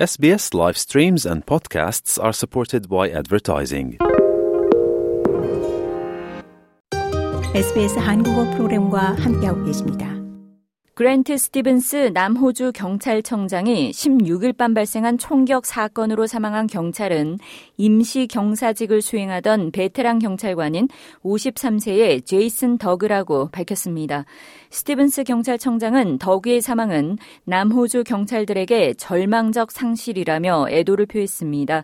SBS live streams and podcasts are supported by advertising. SBS 한국어 프로그램과 함께하고 계십니다. 그랜트 스티븐스 남호주 경찰청장이 16일 밤 발생한 총격 사건으로 사망한 경찰은 임시 경사직을 수행하던 베테랑 경찰관인 53세의 제이슨 더그라고 밝혔습니다. 스티븐스 경찰청장은 더그의 사망은 남호주 경찰들에게 절망적 상실이라며 애도를 표했습니다.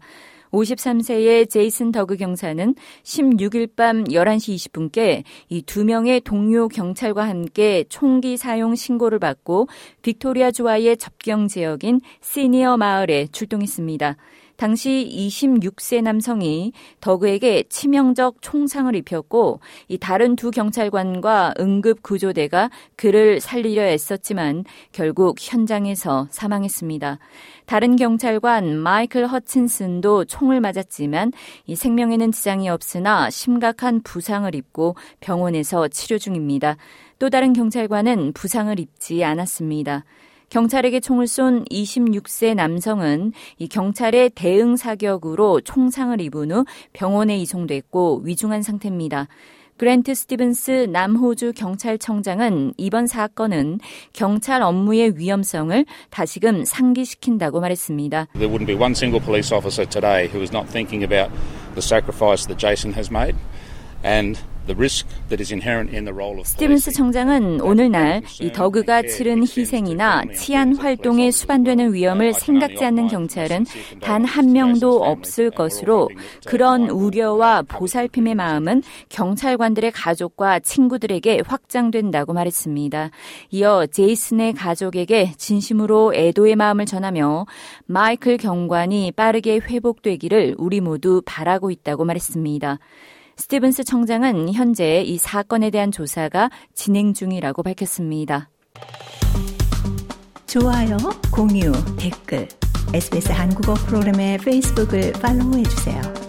53세의 제이슨 더그 경사는 16일 밤 11시 20분께 이 두 명의 동료 경찰과 함께 총기 사용 신고를 받고 빅토리아 주와의 접경 지역인 시니어 마을에 출동했습니다. 당시 26세 남성이 더그에게 치명적 총상을 입혔고 이 다른 두 경찰관과 응급 구조대가 그를 살리려 애썼지만 결국 현장에서 사망했습니다. 다른 경찰관 마이클 허친슨도 총을 맞았지만 이 생명에는 지장이 없으나 심각한 부상을 입고 병원에서 치료 중입니다. 또 다른 경찰관은 부상을 입지 않았습니다. 경찰에게 총을 쏜 26세 남성은 이 경찰의 대응 사격으로 총상을 입은 후 병원에 이송됐고 위중한 상태입니다. 그랜트 스티븐스 남호주 경찰청장은 이번 사건은 경찰 업무의 위험성을 다시금 상기시킨다고 말했습니다. There wouldn't be one single police officer today who is not thinking about the sacrifice that Jason has made 스티븐스 청장은 오늘날 이 더그가 치른 희생이나 치안 활동에 수반되는 위험을 생각지 않는 경찰은 단 한 명도 없을 것으로 그런 우려와 보살핌의 마음은 경찰관들의 가족과 친구들에게 확장된다고 말했습니다. 이어 제이슨의 가족에게 진심으로 애도의 마음을 전하며 마이클 경관이 빠르게 회복되기를 우리 모두 바라고 있다고 말했습니다. 스티븐스 청장은 현재 이 사건에 대한 조사가 진행 중이라고 밝혔습니다. 좋아요, 공유, 댓글, SBS 한국어 프로그램의 페이스북을 팔로우해 주세요.